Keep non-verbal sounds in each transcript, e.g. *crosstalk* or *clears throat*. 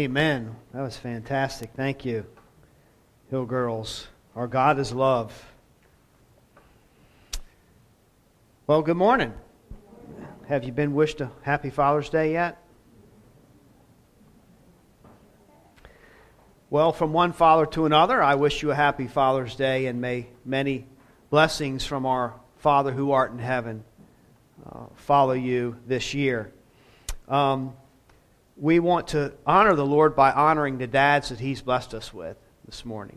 Amen. That was fantastic. Thank you, Hill Girls. Our God is love. Well, good morning. Have you been wished a happy Father's Day yet? Well, from one father to another, I wish you a happy Father's Day and may many blessings from our Father who art in heaven uh, follow you this year. Um, we want to honor the Lord by honoring the dads that He's blessed us with this morning.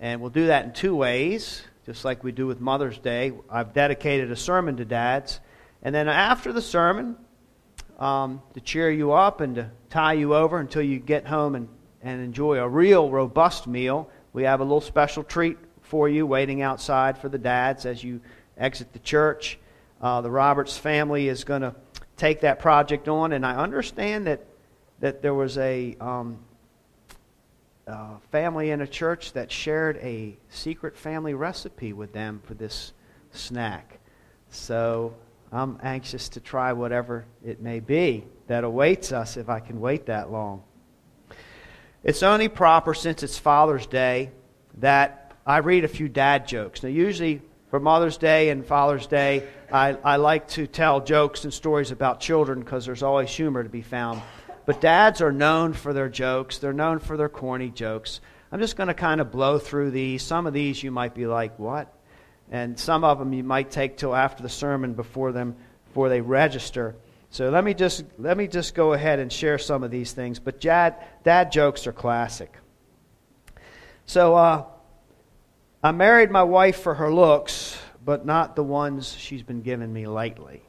And we'll do that in two ways, just like we do with Mother's Day. I've dedicated a sermon to dads. And then after the sermon, um, to cheer you up and to tie you over until you get home and, and enjoy a real robust meal, we have a little special treat for you waiting outside for the dads as you exit the church. Uh, the Roberts family is going to take that project on, and I understand that that there was a um, family in a church that shared a secret family recipe with them for this snack. So I'm anxious to try whatever it may be that awaits us if I can wait that long. It's only proper since it's Father's Day that I read a few dad jokes. Now, usually for Mother's Day and Father's Day, I, I like to tell jokes and stories about children because there's always humor to be found. But dads are known for their jokes, they're known for their corny jokes. I'm just going to kind of blow through these. Some of these you might be like, what? And some of them you might take till after the sermon before them before they register. So let me just let me just go ahead and share some of these things. But dad, dad jokes are classic. So uh, I married my wife for her looks, but not the ones she's been giving me lately.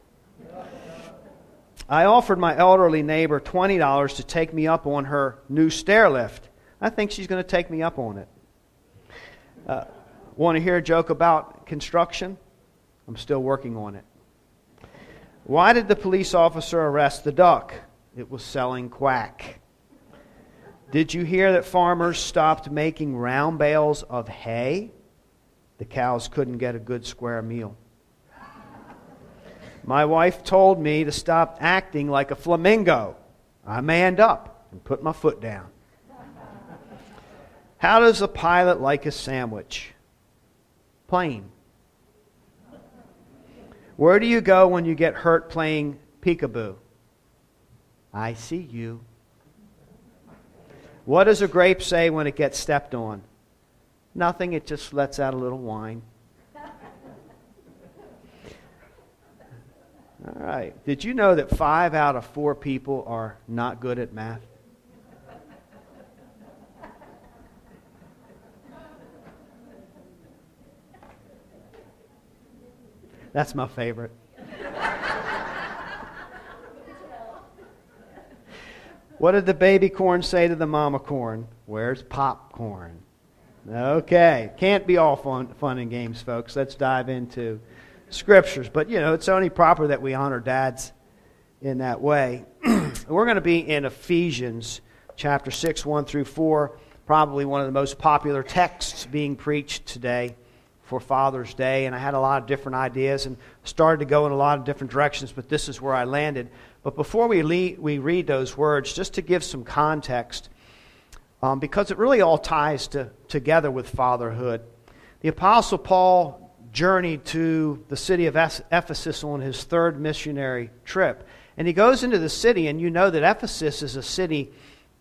I offered my elderly neighbor $20 to take me up on her new stair lift. I think she's going to take me up on it. Uh, Want to hear a joke about construction? I'm still working on it. Why did the police officer arrest the duck? It was selling quack. Did you hear that farmers stopped making round bales of hay? The cows couldn't get a good square meal. My wife told me to stop acting like a flamingo. I manned up and put my foot down. How does a pilot like a sandwich? Plain. Where do you go when you get hurt playing peekaboo? I see you. What does a grape say when it gets stepped on? Nothing, it just lets out a little wine. All right. Did you know that five out of four people are not good at math? That's my favorite. what did the baby corn say to the mama corn? Where's popcorn? Okay. Can't be all fun, fun and games, folks. Let's dive into scriptures. But, you know, it's only proper that we honor dads in that way. *clears throat* We're going to be in Ephesians chapter 6, 1 through 4, probably one of the most popular texts being preached today for Father's Day. And I had a lot of different ideas and started to go in a lot of different directions, but this is where I landed. But before we, we read those words, just to give some context, um, because it really all ties to, together with fatherhood. The Apostle Paul journeyed to the city of Ephesus on his third missionary trip. And he goes into the city, and you know that Ephesus is a city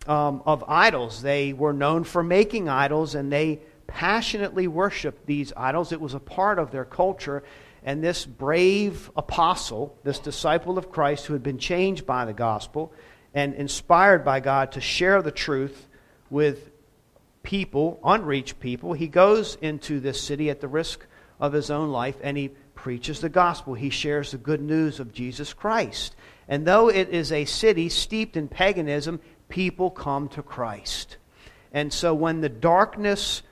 um, of idols. They were known for making idols, and they passionately worshiped these idols. It was a part of their culture. And this brave apostle, this disciple of Christ who had been changed by the gospel and inspired by God to share the truth with people, unreached people, he goes into this city at the risk of his own life and he preaches the gospel. He shares the good news of Jesus Christ. And though it is a city steeped in paganism, people come to Christ. And so when the darkness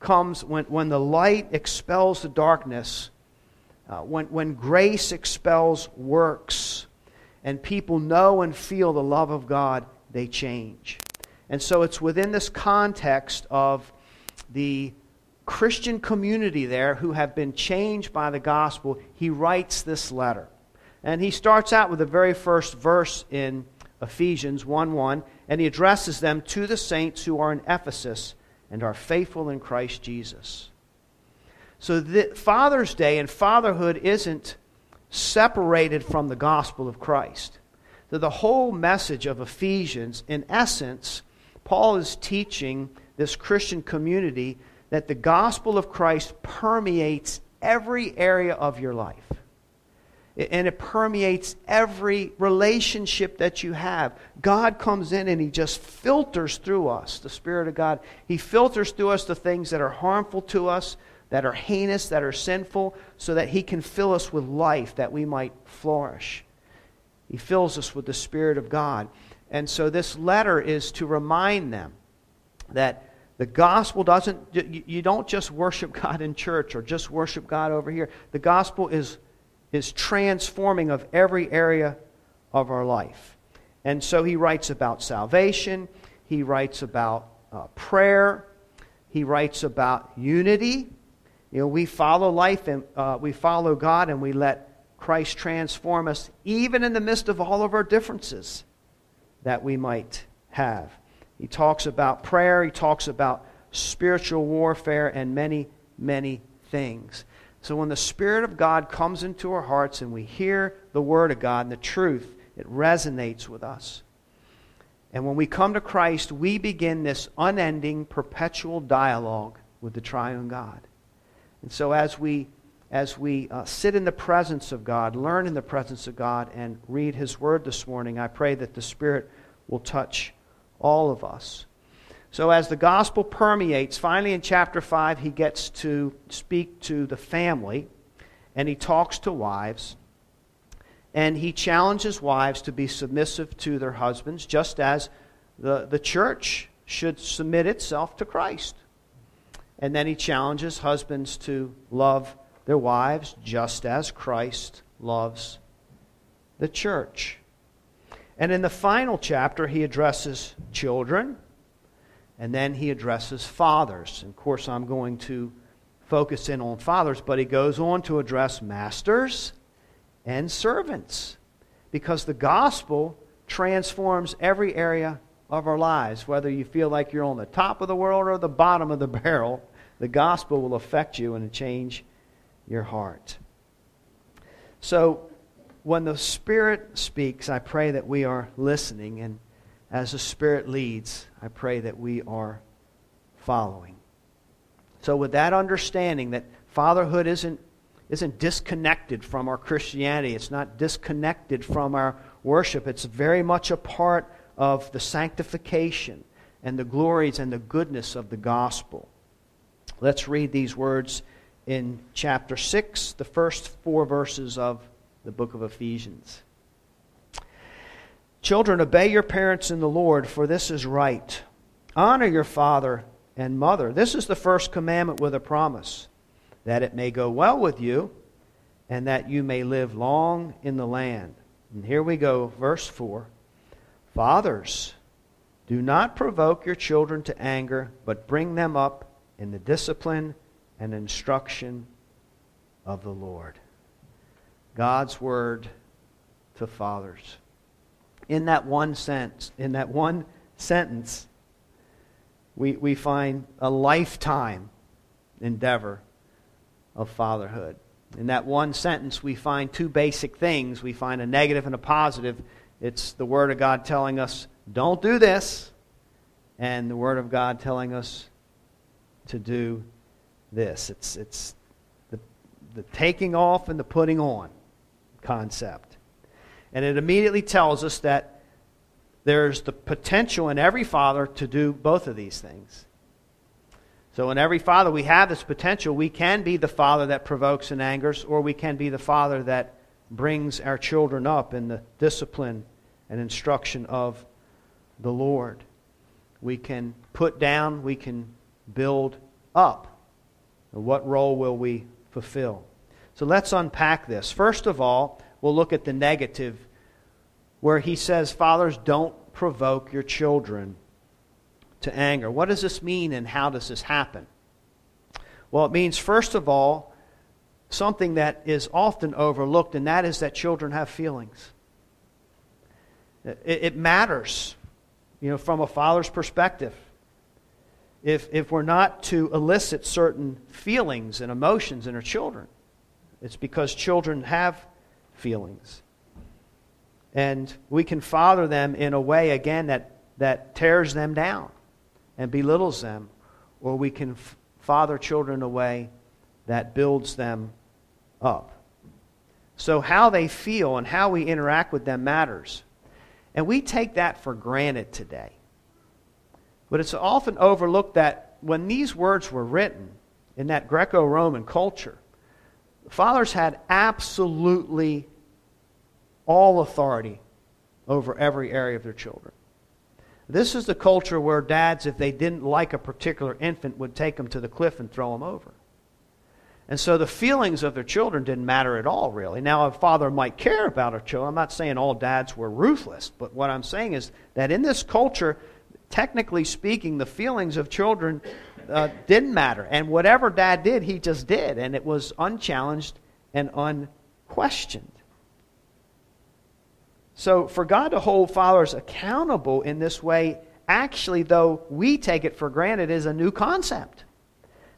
comes, when, when the light expels the darkness, uh, when, when grace expels works, and people know and feel the love of God, they change. And so it's within this context of the Christian community there who have been changed by the gospel, he writes this letter. And he starts out with the very first verse in Ephesians 1 1, and he addresses them to the saints who are in Ephesus and are faithful in Christ Jesus. So, the, Father's Day and fatherhood isn't separated from the gospel of Christ. So the whole message of Ephesians, in essence, Paul is teaching this Christian community that the gospel of Christ permeates every area of your life. And it permeates every relationship that you have. God comes in and He just filters through us, the Spirit of God. He filters through us the things that are harmful to us, that are heinous, that are sinful, so that He can fill us with life that we might flourish. He fills us with the Spirit of God. And so this letter is to remind them that the gospel doesn't, you don't just worship *laughs* God in church or just worship God over here. The gospel is, is transforming of every area of our life. And so he writes about salvation, he writes about uh, prayer, he writes about unity, you know, we follow life and uh, we follow God and we let Christ transform us, even in the midst of all of our differences that we might have. He talks about prayer, he talks about spiritual warfare, and many, many things. So when the Spirit of God comes into our hearts and we hear the Word of God and the truth, it resonates with us. And when we come to Christ, we begin this unending, perpetual dialogue with the triune God. And so as we as we uh, sit in the presence of God, learn in the presence of God, and read His Word this morning, I pray that the Spirit will touch all of us. So, as the gospel permeates, finally in chapter 5, he gets to speak to the family, and he talks to wives, and he challenges wives to be submissive to their husbands, just as the, the church should submit itself to Christ. And then he challenges husbands to love their wives just as Christ loves the church. And in the final chapter, he addresses children, and then he addresses fathers. And of course, I'm going to focus in on fathers, but he goes on to address masters and servants because the gospel transforms every area of our lives. Whether you feel like you're on the top of the world or the bottom of the barrel, the gospel will affect you and change your heart. So, when the Spirit speaks, I pray that we are listening. And as the Spirit leads, I pray that we are following. So, with that understanding that fatherhood isn't, isn't disconnected from our Christianity, it's not disconnected from our worship, it's very much a part of the sanctification and the glories and the goodness of the gospel. Let's read these words in chapter 6, the first four verses of the book of Ephesians. Children, obey your parents in the Lord, for this is right. Honor your father and mother. This is the first commandment with a promise, that it may go well with you and that you may live long in the land. And here we go, verse 4. Fathers, do not provoke your children to anger, but bring them up in the discipline and instruction of the Lord. God's word to fathers. In that one sense, in that one sentence, we, we find a lifetime endeavor of fatherhood. In that one sentence, we find two basic things. We find a negative and a positive. It's the Word of God telling us, don't do this, and the Word of God telling us to do this. It's, it's the, the taking off and the putting on concept. And it immediately tells us that there's the potential in every father to do both of these things. So, in every father, we have this potential. We can be the father that provokes and angers, or we can be the father that brings our children up in the discipline and instruction of the Lord. We can put down, we can build up. What role will we fulfill? So let's unpack this. First of all, we'll look at the negative, where he says, Fathers, don't provoke your children to anger. What does this mean and how does this happen? Well, it means, first of all, something that is often overlooked, and that is that children have feelings. It, it matters, you know, from a father's perspective. If, if we're not to elicit certain feelings and emotions in our children, it's because children have feelings. And we can father them in a way, again, that, that tears them down and belittles them, or we can f- father children in a way that builds them up. So, how they feel and how we interact with them matters. And we take that for granted today. But it's often overlooked that when these words were written in that Greco Roman culture, fathers had absolutely all authority over every area of their children. This is the culture where dads, if they didn't like a particular infant, would take them to the cliff and throw them over. And so the feelings of their children didn't matter at all, really. Now, a father might care about a child. I'm not saying all dads were ruthless, but what I'm saying is that in this culture, technically speaking, the feelings of children uh, didn't matter. And whatever dad did, he just did. And it was unchallenged and unquestioned. So, for God to hold fathers accountable in this way, actually, though we take it for granted, is a new concept.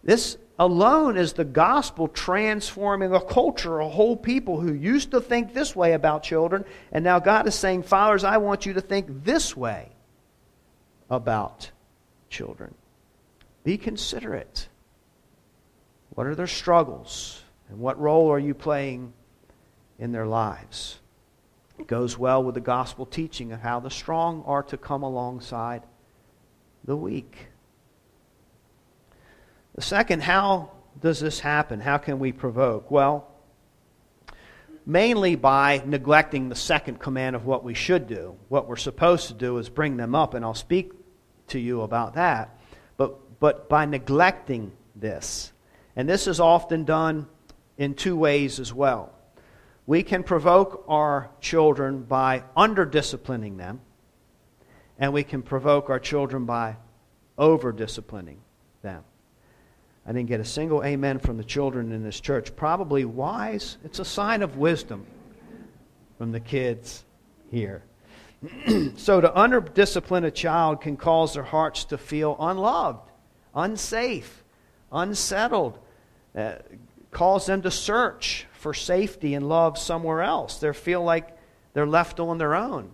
This alone is the gospel transforming a culture, a whole people who used to think this way about children, and now God is saying, Fathers, I want you to think this way about children. Be considerate. What are their struggles? And what role are you playing in their lives? It goes well with the gospel teaching of how the strong are to come alongside the weak. The second, how does this happen? How can we provoke? Well, mainly by neglecting the second command of what we should do. What we're supposed to do is bring them up, and I'll speak to you about that. But, but by neglecting this, and this is often done in two ways as well. We can provoke our children by under disciplining them, and we can provoke our children by over disciplining them. I didn't get a single amen from the children in this church. Probably wise. It's a sign of wisdom from the kids here. *clears throat* so, to under discipline a child can cause their hearts to feel unloved, unsafe, unsettled, uh, cause them to search for safety and love somewhere else. They feel like they're left on their own.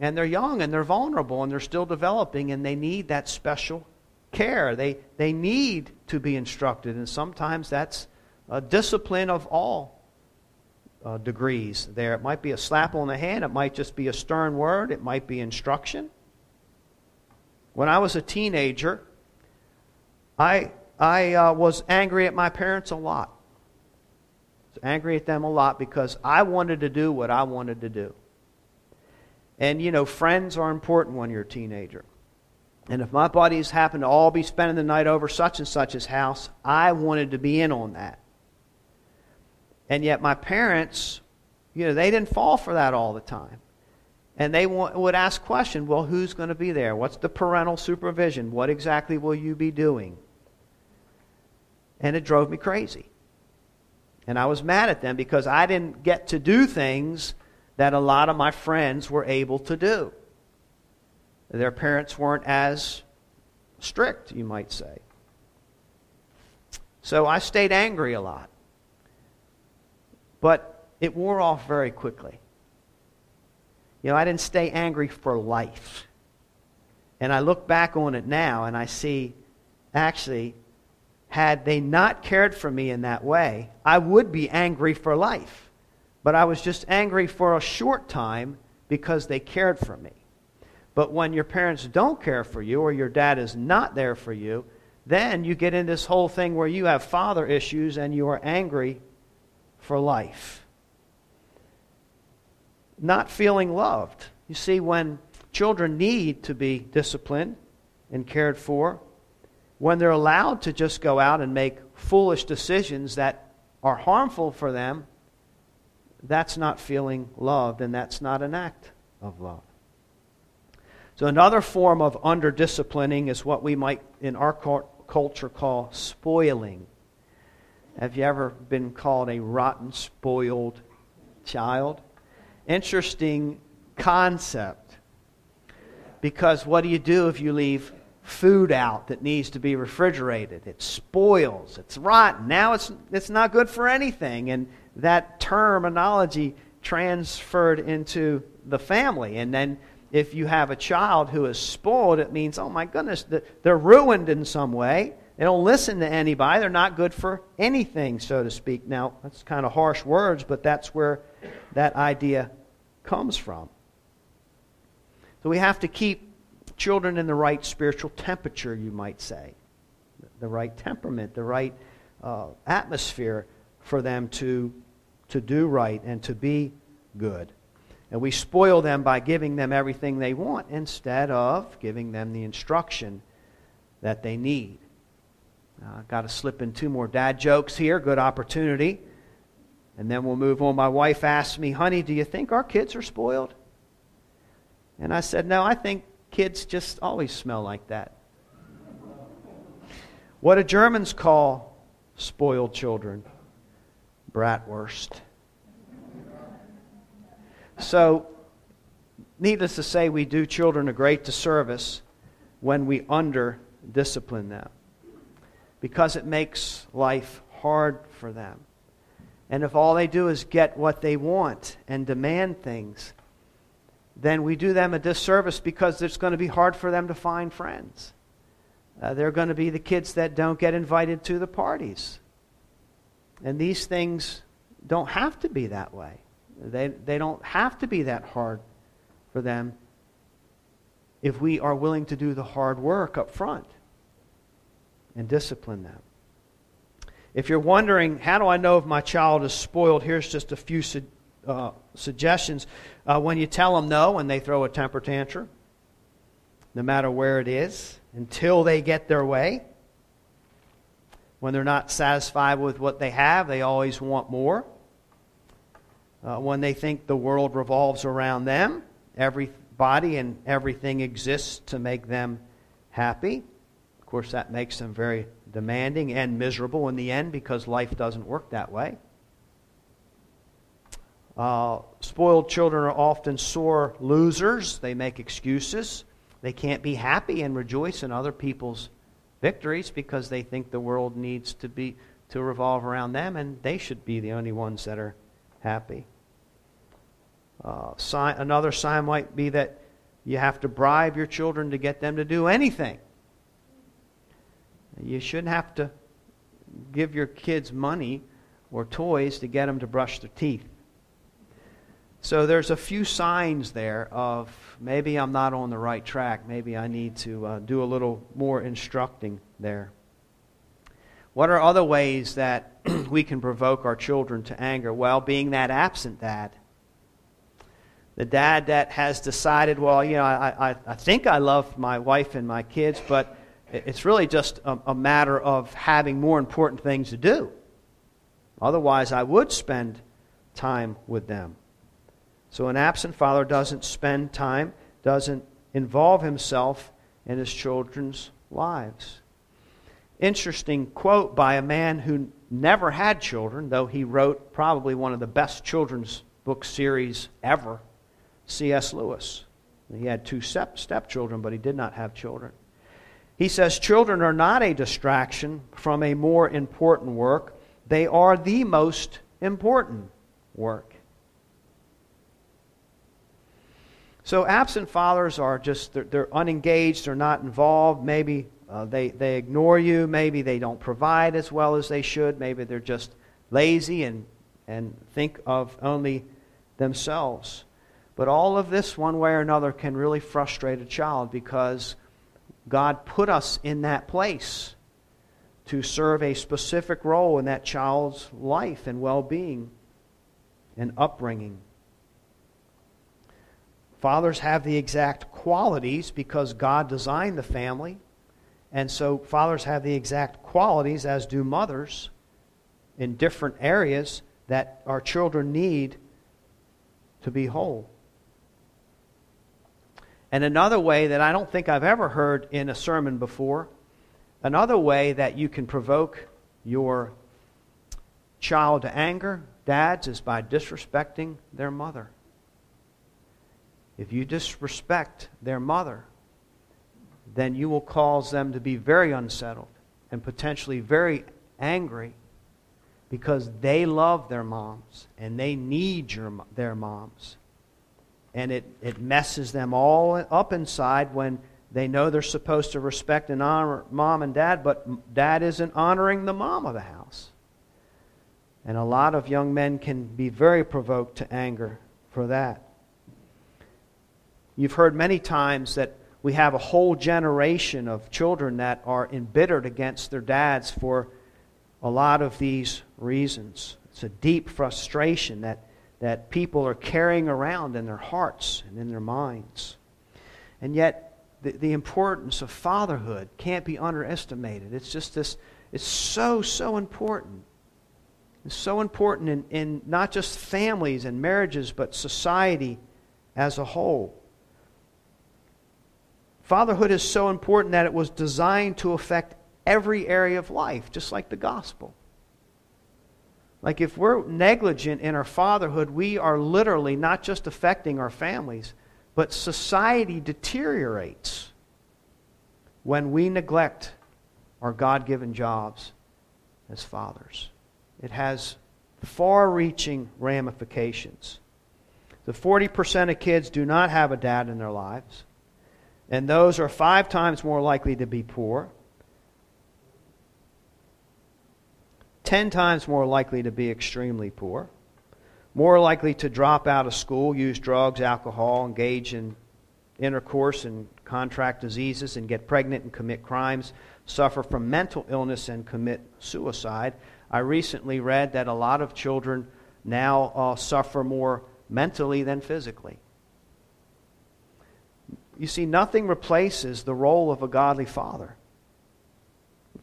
And they're young and they're vulnerable and they're still developing and they need that special care. They, they need to be instructed. And sometimes that's a discipline of all uh, degrees there. It might be a slap on the hand, it might just be a stern word, it might be instruction. When I was a teenager, I, I uh, was angry at my parents a lot angry at them a lot because I wanted to do what I wanted to do. And, you know, friends are important when you're a teenager. And if my buddies happen to all be spending the night over such and such's house, I wanted to be in on that. And yet my parents, you know, they didn't fall for that all the time. And they would ask questions, well, who's going to be there? What's the parental supervision? What exactly will you be doing? And it drove me crazy. And I was mad at them because I didn't get to do things that a lot of my friends were able to do. Their parents weren't as strict, you might say. So I stayed angry a lot. But it wore off very quickly. You know, I didn't stay angry for life. And I look back on it now and I see actually had they not cared for me in that way, I would be angry for life. But I was just angry for a short time because they cared for me. But when your parents don't care for you or your dad is not there for you, then you get in this whole thing where you have father issues and you are angry for life. Not feeling loved. You see, when children need to be disciplined and cared for, when they're allowed to just go out and make foolish decisions that are harmful for them, that's not feeling loved, and that's not an act of love. So, another form of under disciplining is what we might in our culture call spoiling. Have you ever been called a rotten, spoiled child? Interesting concept. Because what do you do if you leave food out that needs to be refrigerated? It spoils, it's rotten. Now it's, it's not good for anything. And that terminology transferred into the family. And then if you have a child who is spoiled, it means, oh my goodness, they're ruined in some way. They don't listen to anybody. They're not good for anything, so to speak. Now, that's kind of harsh words, but that's where that idea comes from. So we have to keep children in the right spiritual temperature, you might say, the right temperament, the right uh, atmosphere for them to, to do right and to be good. And we spoil them by giving them everything they want instead of giving them the instruction that they need. Uh, got to slip in two more dad jokes here. Good opportunity. And then we'll move on. My wife asked me, Honey, do you think our kids are spoiled? And I said, No, I think kids just always smell like that. What do Germans call spoiled children? Bratwurst. So, needless to say, we do children a great disservice when we under discipline them because it makes life hard for them. And if all they do is get what they want and demand things, then we do them a disservice because it's going to be hard for them to find friends. Uh, they're going to be the kids that don't get invited to the parties. And these things don't have to be that way. They, they don't have to be that hard for them if we are willing to do the hard work up front and discipline them. If you're wondering, how do I know if my child is spoiled? Here's just a few su- uh, suggestions. Uh, when you tell them no and they throw a temper tantrum, no matter where it is, until they get their way. When they're not satisfied with what they have, they always want more. Uh, when they think the world revolves around them, everybody and everything exists to make them happy course, that makes them very demanding and miserable in the end because life doesn't work that way. Uh, spoiled children are often sore losers. They make excuses. They can't be happy and rejoice in other people's victories because they think the world needs to be to revolve around them, and they should be the only ones that are happy. Uh, sign, another sign might be that you have to bribe your children to get them to do anything. You shouldn't have to give your kids money or toys to get them to brush their teeth. So there's a few signs there of maybe I'm not on the right track. Maybe I need to uh, do a little more instructing there. What are other ways that *clears throat* we can provoke our children to anger? Well, being that absent dad. The dad that has decided, well, you know, I, I, I think I love my wife and my kids, but it's really just a, a matter of having more important things to do. Otherwise, I would spend time with them. So, an absent father doesn't spend time, doesn't involve himself in his children's lives. Interesting quote by a man who never had children, though he wrote probably one of the best children's book series ever C.S. Lewis. He had two step stepchildren, but he did not have children. He says children are not a distraction from a more important work, they are the most important work. So, absent fathers are just, they're, they're unengaged, they're not involved. Maybe uh, they, they ignore you. Maybe they don't provide as well as they should. Maybe they're just lazy and, and think of only themselves. But all of this, one way or another, can really frustrate a child because God put us in that place to serve a specific role in that child's life and well being and upbringing. Fathers have the exact qualities because God designed the family. And so fathers have the exact qualities, as do mothers, in different areas that our children need to be whole. And another way that I don't think I've ever heard in a sermon before, another way that you can provoke your child to anger, dads, is by disrespecting their mother. if you disrespect their mother, then you will cause them to be very unsettled and potentially very angry because they love their moms and they need your, their moms. And it, it messes them all up inside when they know they're supposed to respect and honor mom and dad, but dad isn't honoring the mom of the house. And a lot of young men can be very provoked to anger for that. You've heard many times that we have a whole generation of children that are embittered against their dads for a lot of these reasons. It's a deep frustration that, that people are carrying around in their hearts and in their minds. And yet, the, the importance of fatherhood can't be underestimated. It's just this, it's so, so important. It's so important in, in not just families and marriages, but society as a whole. Fatherhood is so important that it was designed to affect every area of life, just like the gospel. Like if we're negligent in our fatherhood, we are literally not just affecting our families, but society deteriorates when we neglect our God given jobs as fathers. It has far reaching ramifications. The 40% of kids do not have a dad in their lives, and those are five times more likely to be poor. 10 times more likely to be extremely poor, more likely to drop out of school, use drugs, alcohol, engage in intercourse and contract diseases, and get pregnant and commit crimes, suffer from mental illness and commit suicide. I recently read that a lot of children now uh, suffer more mentally than physically. You see, nothing replaces the role of a godly father.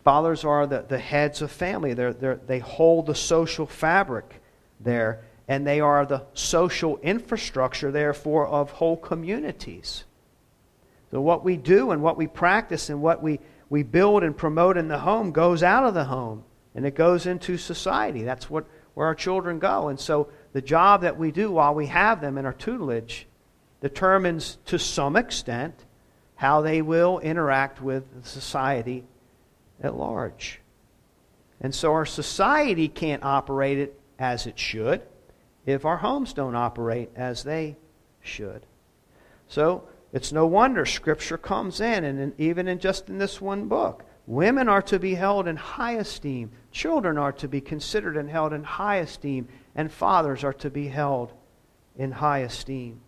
Fathers are the, the heads of family. They're, they're, they hold the social fabric there, and they are the social infrastructure, therefore, of whole communities. So, what we do and what we practice and what we, we build and promote in the home goes out of the home and it goes into society. That's what, where our children go. And so, the job that we do while we have them in our tutelage determines to some extent how they will interact with society at large. And so our society can't operate it as it should if our homes don't operate as they should. So it's no wonder Scripture comes in, and even in just in this one book, women are to be held in high esteem, children are to be considered and held in high esteem, and fathers are to be held in high esteem.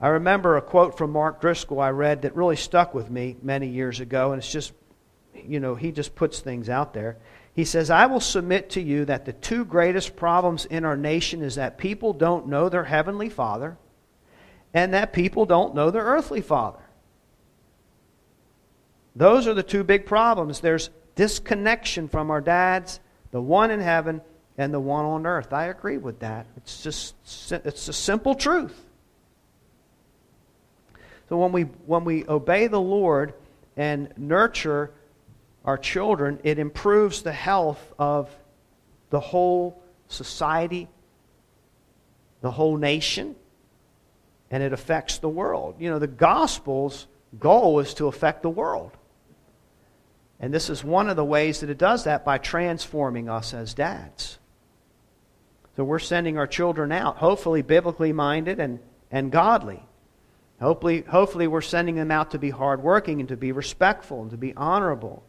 I remember a quote from Mark Driscoll I read that really stuck with me many years ago, and it's just you know, he just puts things out there. He says, I will submit to you that the two greatest problems in our nation is that people don't know their heavenly Father and that people don't know their earthly Father. Those are the two big problems. There's disconnection from our dads, the one in heaven and the one on earth. I agree with that. It's just it's a simple truth. So when we when we obey the Lord and nurture our children, it improves the health of the whole society, the whole nation, and it affects the world. You know, the gospel's goal is to affect the world. And this is one of the ways that it does that by transforming us as dads. So we're sending our children out, hopefully biblically minded and, and godly. Hopefully, hopefully, we're sending them out to be hardworking and to be respectful and to be honorable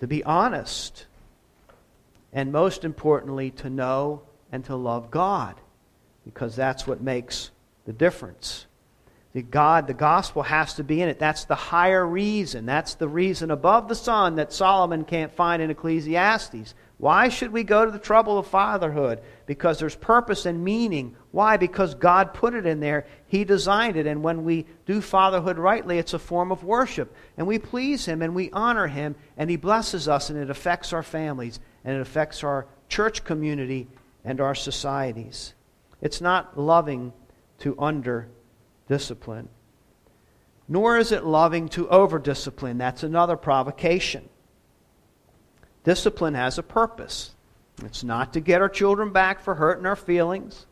to be honest, and most importantly, to know and to love God, because that's what makes the difference. The God, the gospel has to be in it. That's the higher reason. That's the reason above the sun that Solomon can't find in Ecclesiastes. Why should we go to the trouble of fatherhood? Because there's purpose and meaning. Why? Because God put it in there. He designed it. And when we do fatherhood rightly, it's a form of worship. And we please Him and we honor Him. And He blesses us and it affects our families and it affects our church community and our societies. It's not loving to under discipline, nor is it loving to over discipline. That's another provocation. Discipline has a purpose. It's not to get our children back for hurting our feelings.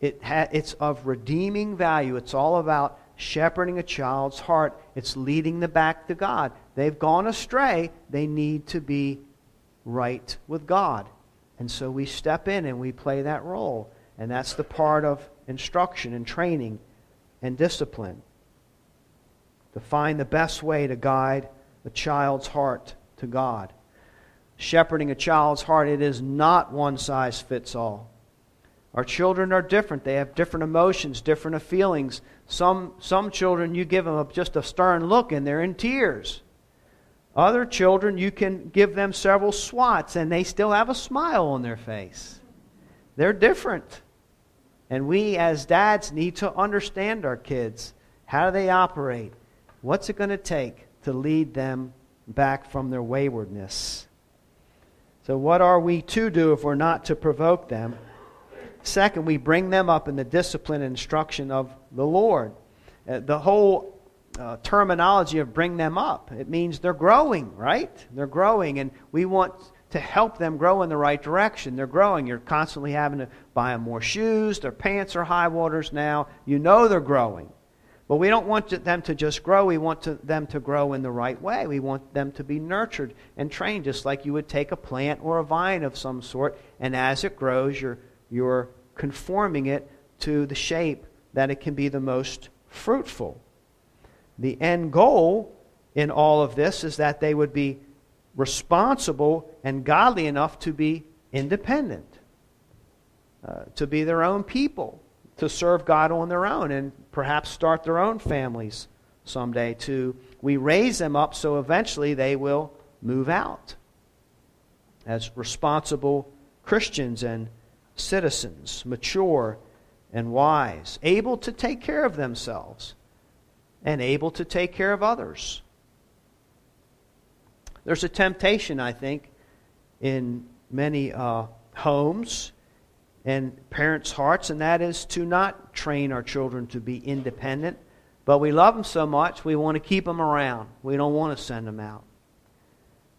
It ha- it's of redeeming value. It's all about shepherding a child's heart. It's leading them back to God. They've gone astray. They need to be right with God. And so we step in and we play that role. And that's the part of instruction and training and discipline. To find the best way to guide a child's heart to God. Shepherding a child's heart, it is not one size fits all. Our children are different. They have different emotions, different feelings. Some, some children, you give them just a stern look and they're in tears. Other children, you can give them several swats and they still have a smile on their face. They're different. And we, as dads, need to understand our kids. How do they operate? What's it going to take to lead them back from their waywardness? So, what are we to do if we're not to provoke them? Second, we bring them up in the discipline and instruction of the Lord. Uh, the whole uh, terminology of bring them up, it means they're growing, right? They're growing, and we want to help them grow in the right direction. They're growing. You're constantly having to buy them more shoes. Their pants are high waters now. You know they're growing. But we don't want them to just grow. We want to, them to grow in the right way. We want them to be nurtured and trained, just like you would take a plant or a vine of some sort, and as it grows, you're, you're conforming it to the shape that it can be the most fruitful. The end goal in all of this is that they would be responsible and godly enough to be independent, uh, to be their own people, to serve God on their own, and perhaps start their own families someday. To we raise them up so eventually they will move out as responsible Christians and citizens, mature and wise, able to take care of themselves and able to take care of others. There's a temptation, I think, in many uh, homes and parents' hearts, and that is to not train our children to be independent. But we love them so much, we want to keep them around. We don't want to send them out.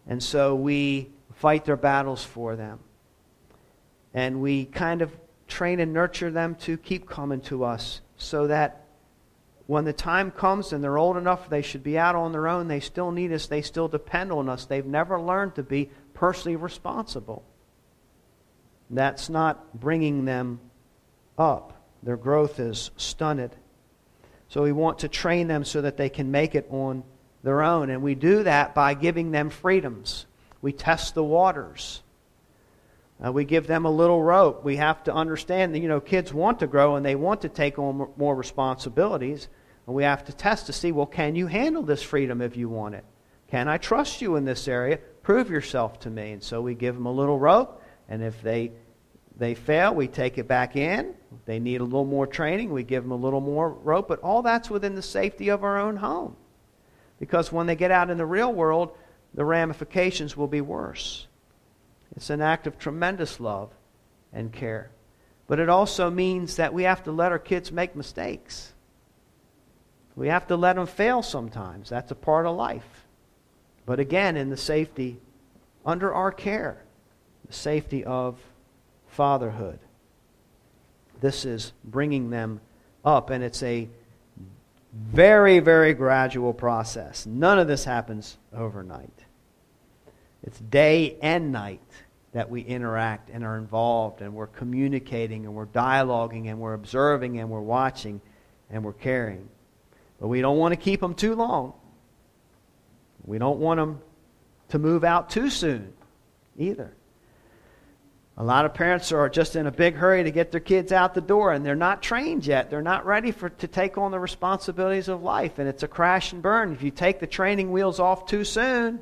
And so we fight their battles for them. And we kind of train and nurture them to keep coming to us so that when the time comes and they're old enough, they should be out on their own, they still need us, they still depend on us. They've never learned to be personally responsible. That's not bringing them up. Their growth is stunted. So we want to train them so that they can make it on their own. And we do that by giving them freedoms. We test the waters. Uh, we give them a little rope. We have to understand that, you know, kids want to grow and they want to take on more responsibilities. And we have to test to see, well, can you handle this freedom if you want it? Can I trust you in this area? Prove yourself to me. And so we give them a little rope. And if they, they fail, we take it back in. If they need a little more training, we give them a little more rope. But all that's within the safety of our own home. Because when they get out in the real world, the ramifications will be worse. It's an act of tremendous love and care. But it also means that we have to let our kids make mistakes. We have to let them fail sometimes. That's a part of life. But again, in the safety, under our care, the safety of fatherhood. This is bringing them up, and it's a very, very gradual process. None of this happens overnight. It's day and night that we interact and are involved and we're communicating and we're dialoguing and we're observing and we're watching and we're caring. But we don't want to keep them too long. We don't want them to move out too soon either. A lot of parents are just in a big hurry to get their kids out the door and they're not trained yet. They're not ready for, to take on the responsibilities of life. And it's a crash and burn. If you take the training wheels off too soon,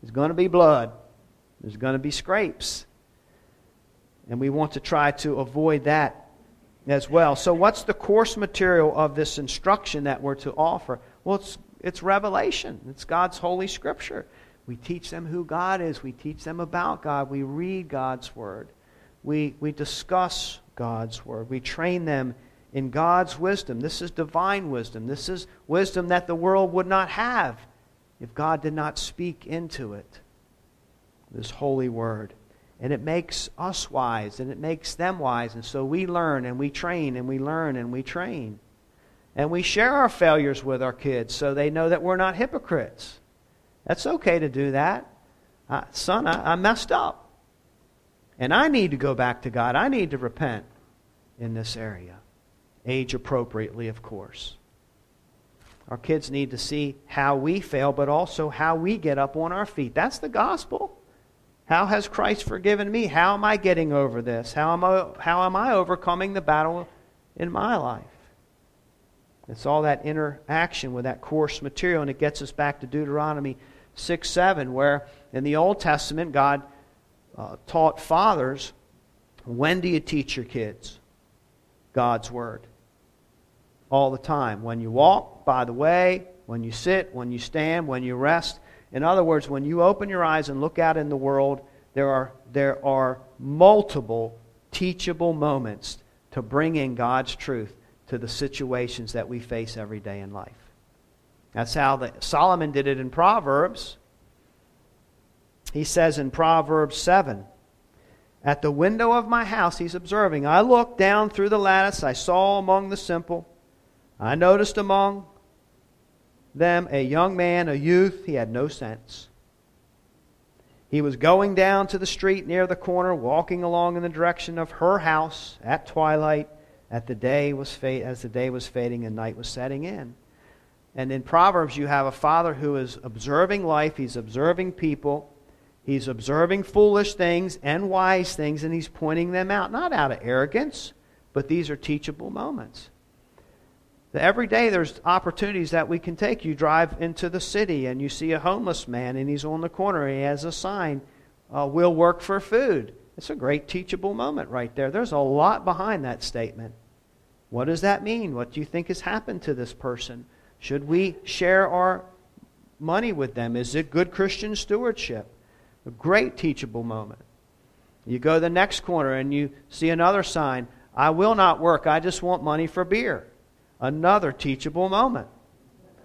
there's going to be blood. There's going to be scrapes. And we want to try to avoid that as well. So, what's the course material of this instruction that we're to offer? Well, it's, it's revelation, it's God's holy scripture. We teach them who God is, we teach them about God, we read God's word, we, we discuss God's word, we train them in God's wisdom. This is divine wisdom, this is wisdom that the world would not have if God did not speak into it. This holy word. And it makes us wise and it makes them wise. And so we learn and we train and we learn and we train. And we share our failures with our kids so they know that we're not hypocrites. That's okay to do that. Uh, son, I, I messed up. And I need to go back to God. I need to repent in this area. Age appropriately, of course. Our kids need to see how we fail, but also how we get up on our feet. That's the gospel. How has Christ forgiven me? How am I getting over this? How am I, how am I overcoming the battle in my life? It's all that interaction with that coarse material, and it gets us back to Deuteronomy 6 7, where in the Old Testament, God uh, taught fathers when do you teach your kids God's Word? All the time. When you walk, by the way, when you sit, when you stand, when you rest. In other words, when you open your eyes and look out in the world, there are, there are multiple teachable moments to bring in God's truth to the situations that we face every day in life. That's how the, Solomon did it in Proverbs. He says in Proverbs 7 At the window of my house, he's observing, I looked down through the lattice, I saw among the simple, I noticed among them a young man, a youth, he had no sense. He was going down to the street near the corner, walking along in the direction of her house at twilight at the day was fa- as the day was fading and night was setting in. And in Proverbs, you have a father who is observing life, he's observing people, he's observing foolish things and wise things, and he's pointing them out, not out of arrogance, but these are teachable moments. Every day there's opportunities that we can take. You drive into the city and you see a homeless man and he's on the corner. and He has a sign, uh, "We'll work for food." It's a great teachable moment right there. There's a lot behind that statement. What does that mean? What do you think has happened to this person? Should we share our money with them? Is it good Christian stewardship? A great teachable moment. You go to the next corner and you see another sign I will not work, I just want money for beer. Another teachable moment.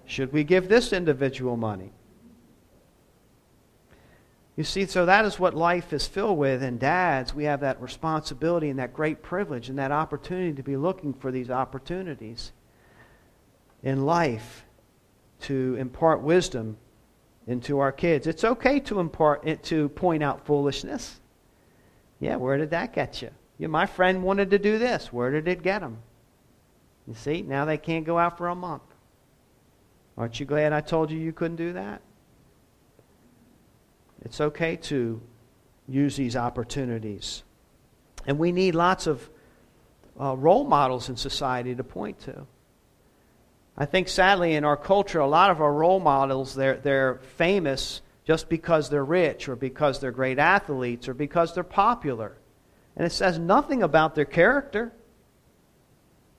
Should we give this individual money? You see, so that is what life is filled with. And dads, we have that responsibility and that great privilege and that opportunity to be looking for these opportunities in life to impart wisdom into our kids. It's okay to impart to point out foolishness. Yeah, where did that get you? Yeah, my friend wanted to do this. Where did it get him? You see, now they can't go out for a month. Aren't you glad I told you you couldn't do that? It's okay to use these opportunities. And we need lots of uh, role models in society to point to. I think sadly in our culture, a lot of our role models, they're, they're famous just because they're rich or because they're great athletes or because they're popular. And it says nothing about their character.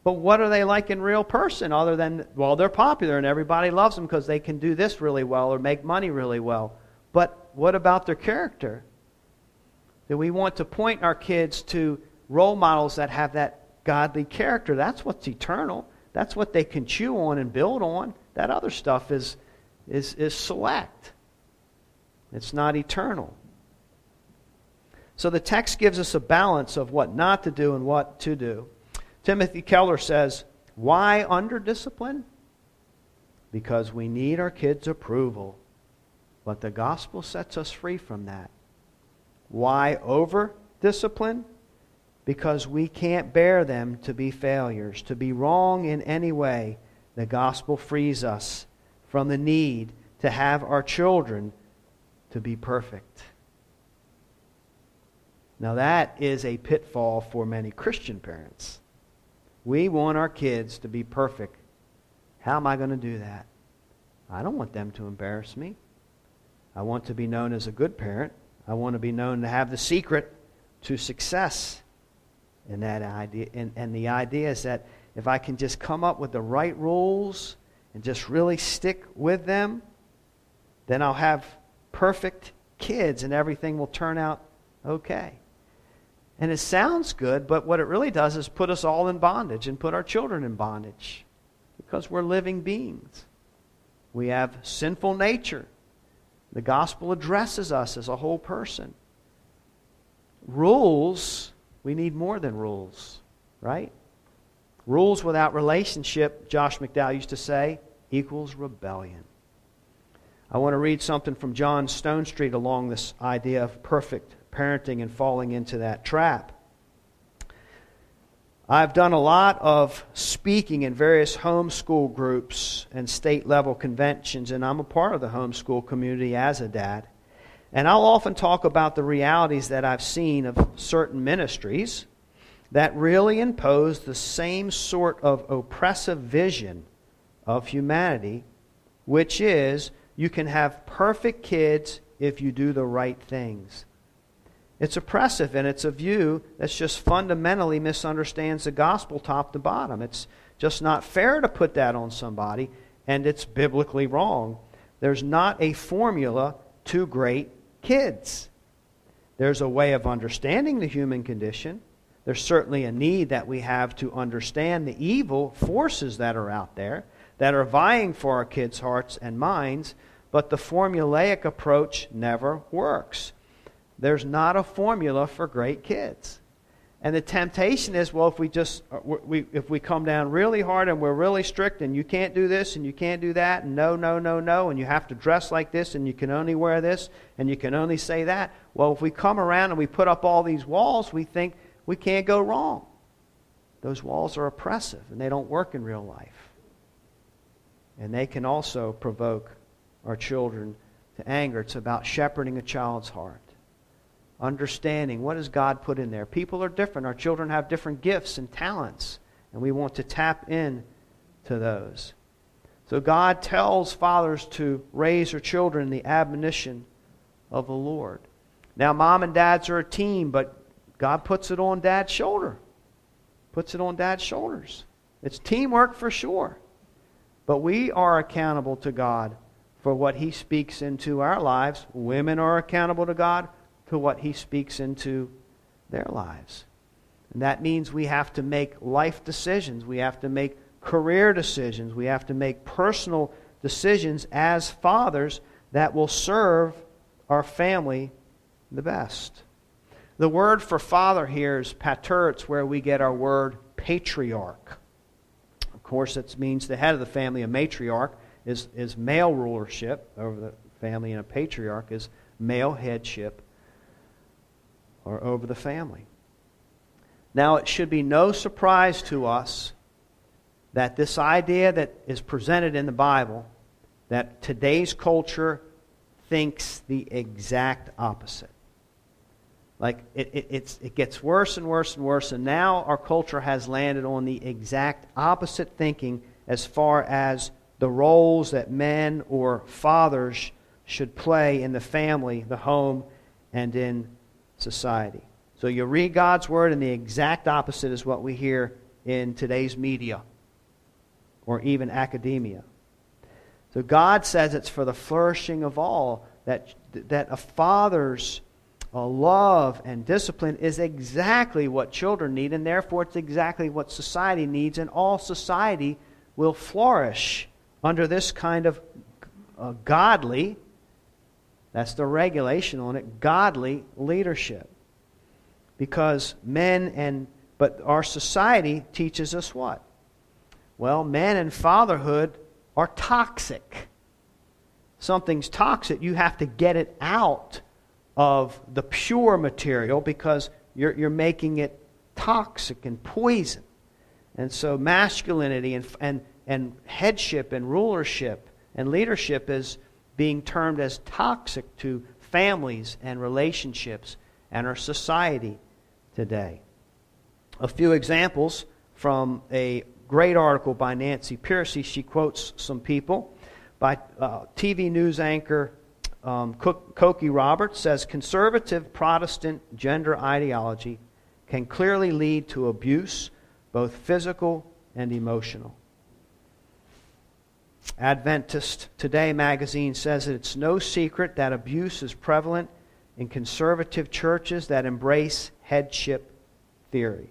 But what are they like in real person other than, well, they're popular and everybody loves them because they can do this really well or make money really well. But what about their character? Do we want to point our kids to role models that have that godly character? That's what's eternal. That's what they can chew on and build on. That other stuff is, is, is select, it's not eternal. So the text gives us a balance of what not to do and what to do. Timothy Keller says, Why under discipline? Because we need our kids' approval. But the gospel sets us free from that. Why over discipline? Because we can't bear them to be failures, to be wrong in any way. The gospel frees us from the need to have our children to be perfect. Now, that is a pitfall for many Christian parents. We want our kids to be perfect. How am I going to do that? I don't want them to embarrass me. I want to be known as a good parent. I want to be known to have the secret to success And that idea. And, and the idea is that if I can just come up with the right rules and just really stick with them, then I'll have perfect kids and everything will turn out okay. And it sounds good, but what it really does is put us all in bondage and put our children in bondage because we're living beings. We have sinful nature. The gospel addresses us as a whole person. rules, we need more than rules, right? Rules without relationship, Josh McDowell used to say, equals rebellion. I want to read something from John Stonestreet along this idea of perfect parenting and falling into that trap. I've done a lot of speaking in various homeschool groups and state level conventions, and I'm a part of the homeschool community as a dad. And I'll often talk about the realities that I've seen of certain ministries that really impose the same sort of oppressive vision of humanity, which is you can have perfect kids if you do the right things. It's oppressive, and it's a view that's just fundamentally misunderstands the gospel top to bottom. It's just not fair to put that on somebody, and it's biblically wrong. There's not a formula to great kids. There's a way of understanding the human condition. There's certainly a need that we have to understand the evil forces that are out there that are vying for our kids' hearts and minds, but the formulaic approach never works. There's not a formula for great kids. And the temptation is, well, if we just uh, we, if we come down really hard and we're really strict, and you can't do this and you can't do that, and no, no, no, no, and you have to dress like this, and you can only wear this, and you can only say that. Well, if we come around and we put up all these walls, we think we can't go wrong. Those walls are oppressive, and they don't work in real life. And they can also provoke our children to anger. It's about shepherding a child's heart understanding what has God put in there. People are different. Our children have different gifts and talents, and we want to tap in to those. So God tells fathers to raise their children in the admonition of the Lord. Now, mom and dads are a team, but God puts it on dad's shoulder. Puts it on dad's shoulders. It's teamwork for sure. But we are accountable to God for what He speaks into our lives. Women are accountable to God to what He speaks into their lives. And that means we have to make life decisions. We have to make career decisions. We have to make personal decisions as fathers that will serve our family the best. The word for father here is pater. It's where we get our word patriarch. Of course, it means the head of the family. A matriarch is, is male rulership over the family, and a patriarch is male headship or over the family. Now, it should be no surprise to us that this idea that is presented in the Bible, that today's culture thinks the exact opposite. Like, it, it, it gets worse and worse and worse, and now our culture has landed on the exact opposite thinking as far as the roles that men or fathers should play in the family, the home, and in society. So you read God's word, and the exact opposite is what we hear in today's media or even academia. So God says it's for the flourishing of all that, that a father's a love and discipline is exactly what children need, and therefore it's exactly what society needs, and all society will flourish under this kind of uh, godly that's the regulation on it godly leadership. Because men and, but our society teaches us what? Well, men and fatherhood are toxic. Something's toxic, you have to get it out of the pure material because you're, you're making it toxic and poison. And so, masculinity and, and, and headship and rulership and leadership is being termed as toxic to families and relationships and our society today. A few examples from a great article by Nancy Pearcey. She quotes some people. By uh, TV news anchor um, Cokie Roberts says conservative Protestant gender ideology can clearly lead to abuse, both physical and emotional. Adventist Today magazine says that it's no secret that abuse is prevalent in conservative churches that embrace headship theory.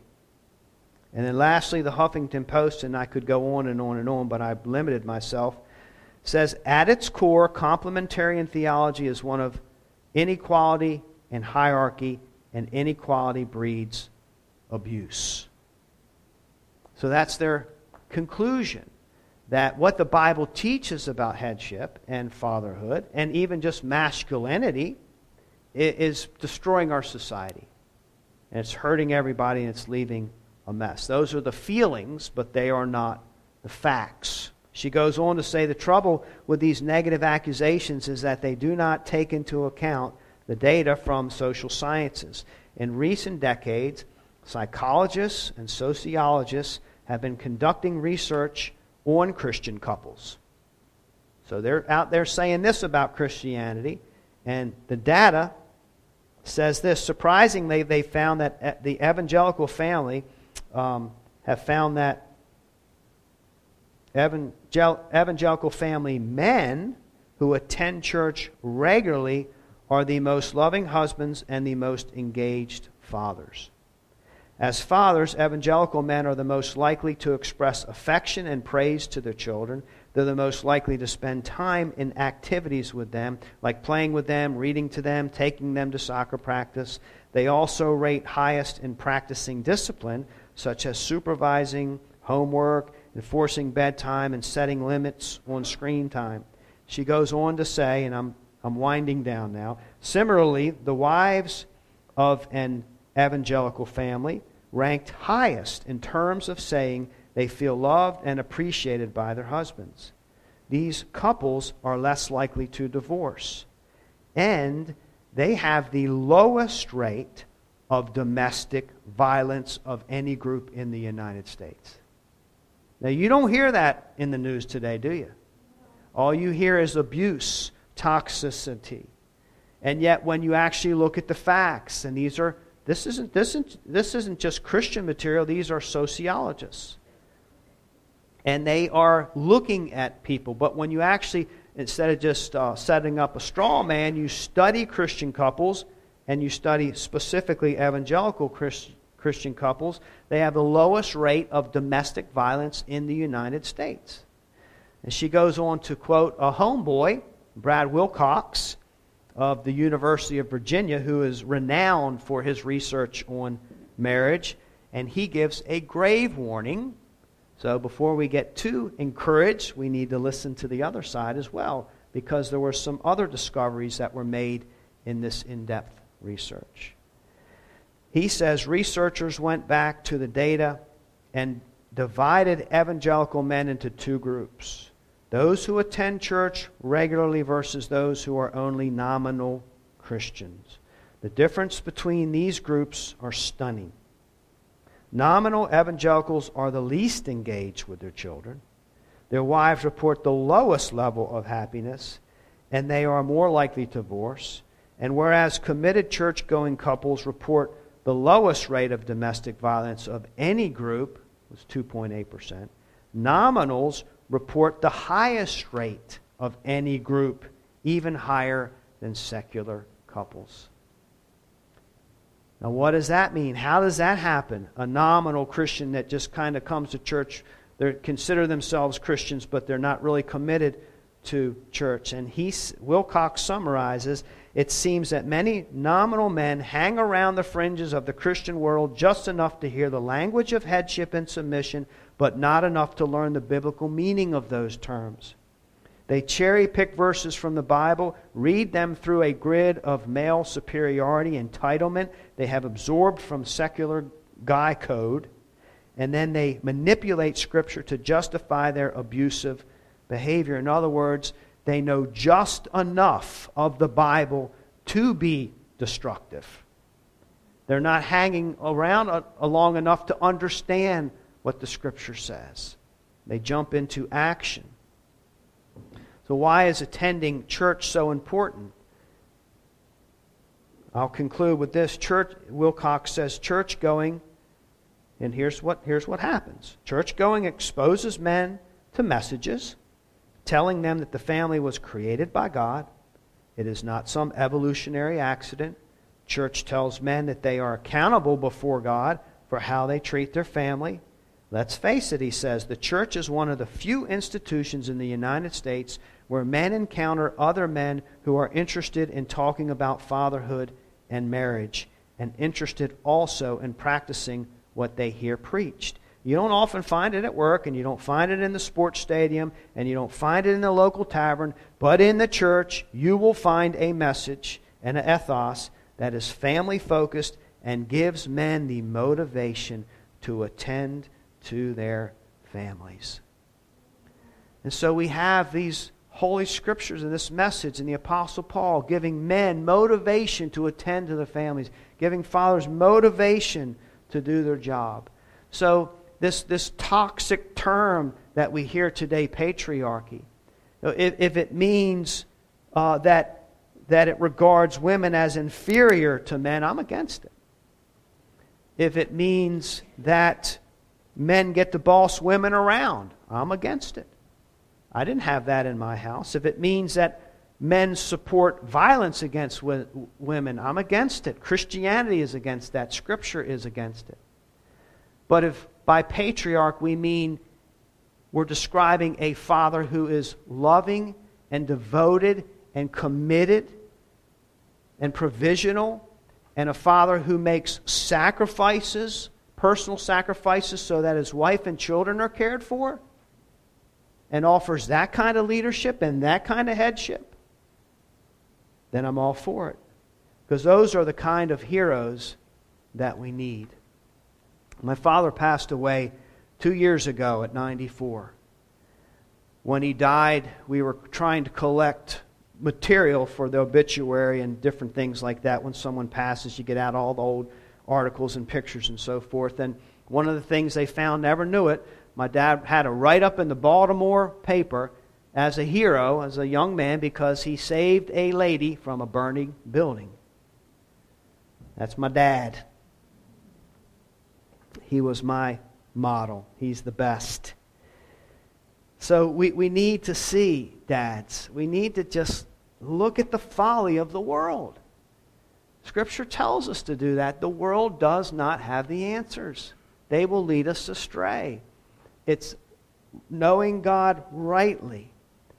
And then lastly, the Huffington Post, and I could go on and on and on, but I've limited myself, says at its core, complementarian theology is one of inequality and hierarchy and inequality breeds abuse. So that's their conclusion that what the Bible teaches about headship and fatherhood and even just masculinity is destroying our society. And it's hurting everybody and it's leaving a mess. Those are the feelings, but they are not the facts. She goes on to say the trouble with these negative accusations is that they do not take into account the data from social sciences. In recent decades, psychologists and sociologists have been conducting research on Christian couples. So they're out there saying this about Christianity, and the data says this. Surprisingly, they found that the evangelical family um, have found that evangel- evangelical family men who attend church regularly are the most loving husbands and the most engaged fathers. As fathers, evangelical men are the most likely to express affection and praise to their children. They're the most likely to spend time in activities with them, like playing with them, reading to them, taking them to soccer practice. They also rate highest in practicing discipline, such as supervising homework, enforcing bedtime, and setting limits on screen time. She goes on to say, and I'm, I'm winding down now similarly, the wives of an evangelical family ranked highest in terms of saying they feel loved and appreciated by their husbands. These couples are less likely to divorce. And they have the lowest rate of domestic violence of any group in the United States. Now, you don't hear that in the news today, do you? All you hear is abuse, toxicity. And yet, when you actually look at the facts, and these are this isn't, this isn't, this isn't just Christian material, these are sociologists. And they are looking at people. But when you actually, instead of just uh, setting up a straw man, you study Christian couples and you study specifically evangelical Christ, Christian couples, they have the lowest rate of domestic violence in the United States. And she goes on to quote a homeboy, Brad Wilcox, of the University of Virginia, who is renowned for his research on marriage, and he gives a grave warning. So before we get too encouraged, we need to listen to the other side as well, because there were some other discoveries that were made in this in depth research. He says researchers went back to the data and divided evangelical men into two groups those who attend church regularly versus those who are only nominal Christians. The difference between these groups are stunning. Nominal evangelicals are the least engaged with their children. Their wives report the lowest level of happiness, and they are more likely to divorce. And whereas committed church going couples report the lowest rate of domestic violence of any group, was 2.8%, nominals report the highest rate of any group, even higher than secular couples. Now, what does that mean? How does that happen? A nominal Christian that just kind of comes to church, they consider themselves Christians, but they're not really committed to church. And he, Wilcox summarizes it seems that many nominal men hang around the fringes of the Christian world just enough to hear the language of headship and submission, but not enough to learn the biblical meaning of those terms. They cherry pick verses from the Bible, read them through a grid of male superiority, entitlement they have absorbed from secular guy code, and then they manipulate Scripture to justify their abusive behavior. In other words, they know just enough of the Bible to be destructive. They're not hanging around uh, long enough to understand what the Scripture says. They jump into action. So, why is attending church so important? I'll conclude with this. Church, Wilcox says, church going, and here's what, here's what happens church going exposes men to messages telling them that the family was created by God. It is not some evolutionary accident. Church tells men that they are accountable before God for how they treat their family. Let's face it, he says, the church is one of the few institutions in the United States where men encounter other men who are interested in talking about fatherhood and marriage. and interested also in practicing what they hear preached. You don't often find it at work, and you don't find it in the sports stadium, and you don't find it in the local tavern, but in the church, you will find a message and an ethos that is family focused and gives men the motivation to attend to their families. And so we have these holy scriptures and this message and the apostle paul giving men motivation to attend to their families giving fathers motivation to do their job so this, this toxic term that we hear today patriarchy if, if it means uh, that, that it regards women as inferior to men i'm against it if it means that men get to boss women around i'm against it I didn't have that in my house. If it means that men support violence against women, I'm against it. Christianity is against that. Scripture is against it. But if by patriarch we mean we're describing a father who is loving and devoted and committed and provisional, and a father who makes sacrifices, personal sacrifices, so that his wife and children are cared for, and offers that kind of leadership and that kind of headship, then I'm all for it. Because those are the kind of heroes that we need. My father passed away two years ago at 94. When he died, we were trying to collect material for the obituary and different things like that. When someone passes, you get out all the old articles and pictures and so forth. And one of the things they found, never knew it, my dad had a write up in the Baltimore paper as a hero, as a young man, because he saved a lady from a burning building. That's my dad. He was my model. He's the best. So we, we need to see, dads, we need to just look at the folly of the world. Scripture tells us to do that. The world does not have the answers, they will lead us astray. It's knowing God rightly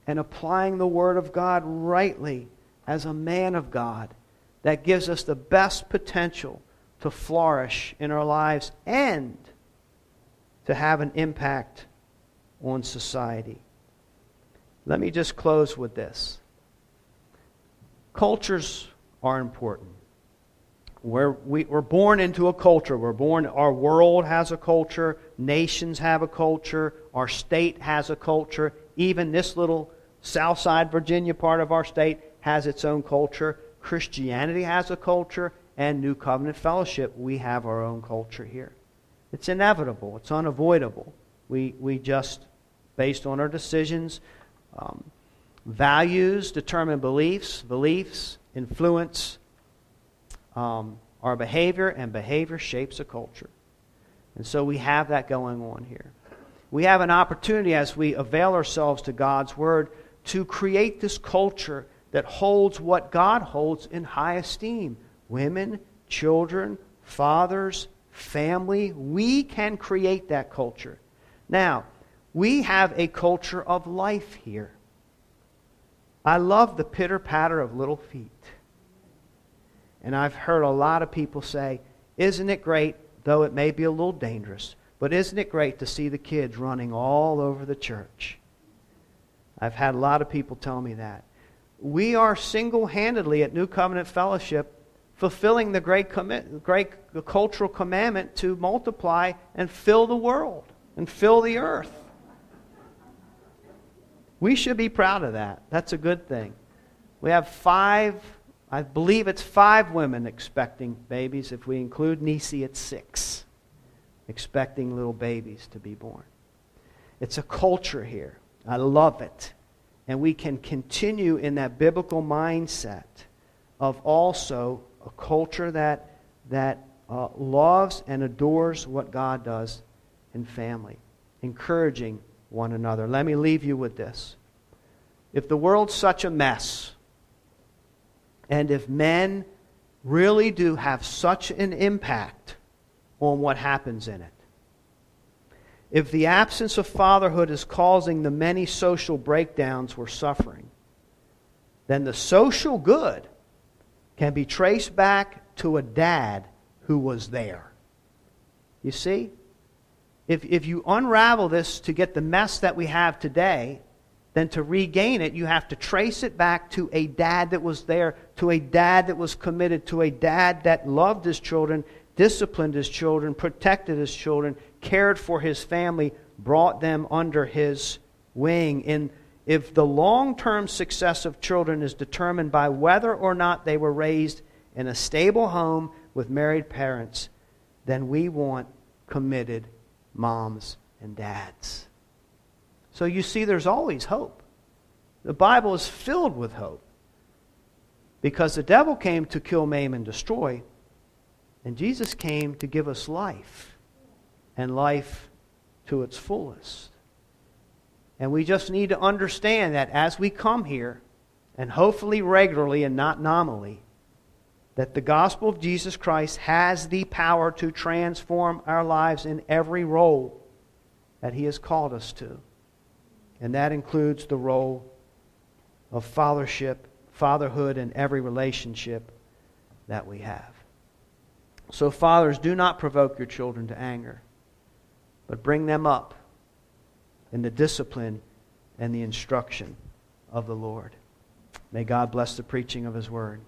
and applying the Word of God rightly as a man of God that gives us the best potential to flourish in our lives and to have an impact on society. Let me just close with this. Cultures are important. We're, we, we are born into a culture. We're born, our world has a culture, nations have a culture, our state has a culture. Even this little Southside Virginia part of our state has its own culture. Christianity has a culture, and New Covenant Fellowship, we have our own culture here. It's inevitable, it's unavoidable. We, we just, based on our decisions, um, values determine beliefs, beliefs influence um, our behavior, and behavior shapes a culture. And so we have that going on here. We have an opportunity as we avail ourselves to God's Word to create this culture that holds what God holds in high esteem women, children, fathers, family. We can create that culture. Now, we have a culture of life here. I love the pitter patter of little feet. And I've heard a lot of people say, Isn't it great, though it may be a little dangerous, but isn't it great to see the kids running all over the church? I've had a lot of people tell me that. We are single handedly at New Covenant Fellowship fulfilling the great, commit, great cultural commandment to multiply and fill the world and fill the earth. We should be proud of that. That's a good thing. We have five I believe it's five women expecting babies. If we include Nisi, it's six expecting little babies to be born. It's a culture here. I love it. And we can continue in that biblical mindset of also a culture that, that uh, loves and adores what God does in family, encouraging one another. Let me leave you with this. If the world's such a mess, and if men really do have such an impact on what happens in it, if the absence of fatherhood is causing the many social breakdowns we're suffering, then the social good can be traced back to a dad who was there. You see? If, if you unravel this to get the mess that we have today, then to regain it, you have to trace it back to a dad that was there, to a dad that was committed, to a dad that loved his children, disciplined his children, protected his children, cared for his family, brought them under his wing. And if the long term success of children is determined by whether or not they were raised in a stable home with married parents, then we want committed moms and dads. So you see, there's always hope. The Bible is filled with hope. Because the devil came to kill, maim, and destroy, and Jesus came to give us life, and life to its fullest. And we just need to understand that as we come here, and hopefully regularly and not nominally, that the gospel of Jesus Christ has the power to transform our lives in every role that He has called us to. And that includes the role of fathership, fatherhood, and every relationship that we have. So, fathers, do not provoke your children to anger, but bring them up in the discipline and the instruction of the Lord. May God bless the preaching of His word.